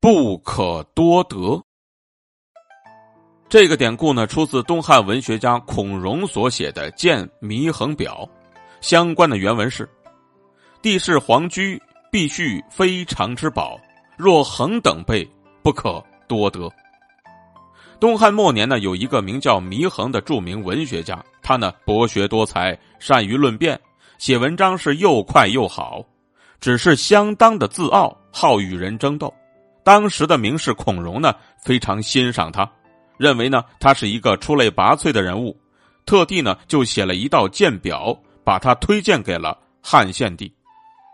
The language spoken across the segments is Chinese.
不可多得。这个典故呢，出自东汉文学家孔融所写的《见祢衡表》，相关的原文是：“帝室皇居必须非常之宝，若恒等辈，不可多得。”东汉末年呢，有一个名叫祢衡的著名文学家，他呢博学多才，善于论辩，写文章是又快又好，只是相当的自傲，好与人争斗。当时的名士孔融呢，非常欣赏他，认为呢他是一个出类拔萃的人物，特地呢就写了一道鉴表，把他推荐给了汉献帝。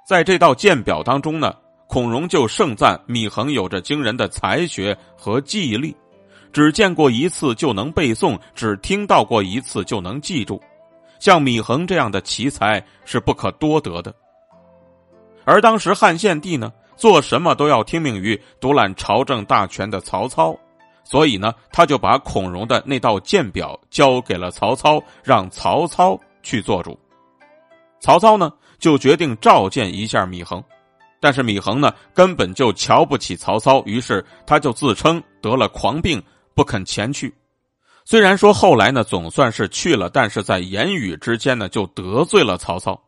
在这道鉴表当中呢，孔融就盛赞祢衡有着惊人的才学和记忆力，只见过一次就能背诵，只听到过一次就能记住，像祢衡这样的奇才是不可多得的。而当时汉献帝呢？做什么都要听命于独揽朝政大权的曹操，所以呢，他就把孔融的那道鉴表交给了曹操，让曹操去做主。曹操呢，就决定召见一下祢衡，但是祢衡呢，根本就瞧不起曹操，于是他就自称得了狂病，不肯前去。虽然说后来呢，总算是去了，但是在言语之间呢，就得罪了曹操。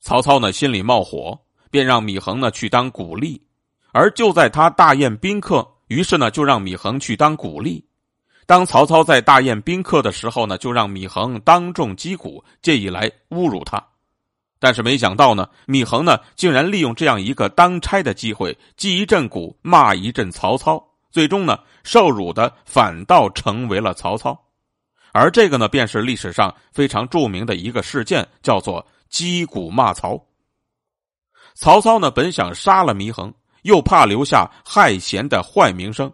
曹操呢，心里冒火。便让祢衡呢去当鼓吏，而就在他大宴宾客，于是呢就让祢衡去当鼓吏。当曹操在大宴宾客的时候呢，就让祢衡当众击鼓，借以来侮辱他。但是没想到呢，米衡呢竟然利用这样一个当差的机会，击一阵鼓，骂一阵曹操，最终呢受辱的反倒成为了曹操。而这个呢，便是历史上非常著名的一个事件，叫做击鼓骂曹。曹操呢，本想杀了祢衡，又怕留下害贤的坏名声，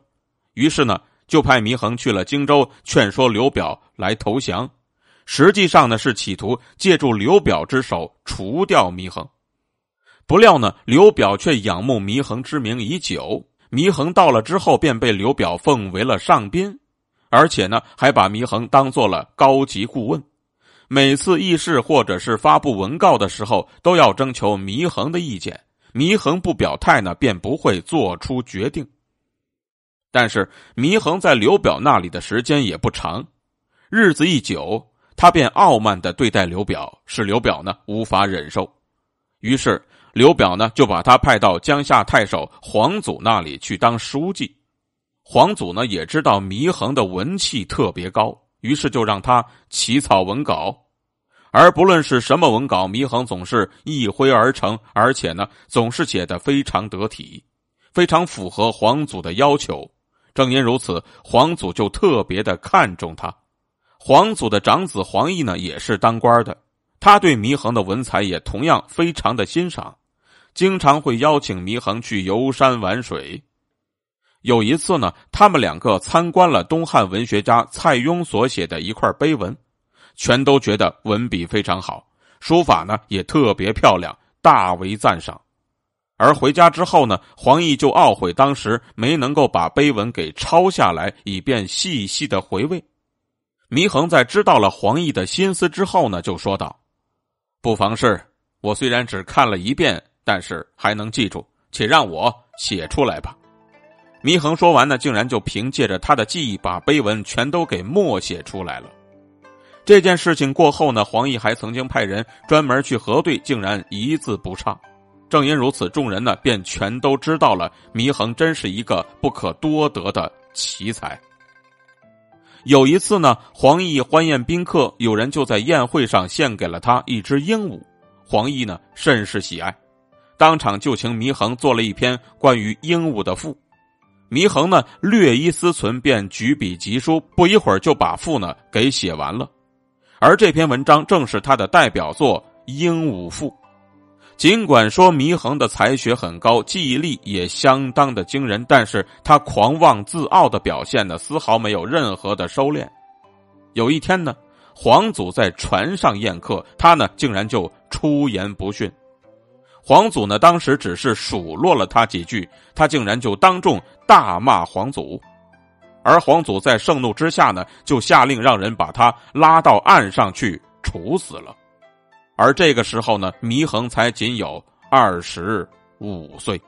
于是呢，就派祢衡去了荆州，劝说刘表来投降。实际上呢，是企图借助刘表之手除掉祢衡。不料呢，刘表却仰慕祢衡之名已久，祢衡到了之后，便被刘表奉为了上宾，而且呢，还把祢衡当做了高级顾问。每次议事或者是发布文告的时候，都要征求祢衡的意见。祢衡不表态呢，便不会做出决定。但是祢衡在刘表那里的时间也不长，日子一久，他便傲慢的对待刘表，使刘表呢无法忍受。于是刘表呢就把他派到江夏太守黄祖那里去当书记。黄祖呢也知道祢衡的文气特别高。于是就让他起草文稿，而不论是什么文稿，祢衡总是一挥而成，而且呢，总是写的非常得体，非常符合皇祖的要求。正因如此，皇祖就特别的看重他。皇祖的长子黄奕呢，也是当官的，他对祢衡的文采也同样非常的欣赏，经常会邀请祢衡去游山玩水。有一次呢，他们两个参观了东汉文学家蔡邕所写的一块碑文，全都觉得文笔非常好，书法呢也特别漂亮，大为赞赏。而回家之后呢，黄奕就懊悔当时没能够把碑文给抄下来，以便细细的回味。祢衡在知道了黄奕的心思之后呢，就说道：“不妨事，我虽然只看了一遍，但是还能记住，且让我写出来吧。”祢衡说完呢，竟然就凭借着他的记忆，把碑文全都给默写出来了。这件事情过后呢，黄奕还曾经派人专门去核对，竟然一字不差。正因如此，众人呢便全都知道了祢衡真是一个不可多得的奇才。有一次呢，黄奕欢宴宾客，有人就在宴会上献给了他一只鹦鹉，黄奕呢甚是喜爱，当场就请祢衡做了一篇关于鹦鹉的赋。祢衡呢，略一思忖，便举笔疾书，不一会儿就把赋呢给写完了。而这篇文章正是他的代表作《鹦鹉赋》。尽管说祢衡的才学很高，记忆力也相当的惊人，但是他狂妄自傲的表现呢，丝毫没有任何的收敛。有一天呢，皇祖在船上宴客，他呢竟然就出言不逊。皇祖呢，当时只是数落了他几句，他竟然就当众大骂皇祖，而皇祖在盛怒之下呢，就下令让人把他拉到岸上去处死了。而这个时候呢，祢衡才仅有二十五岁。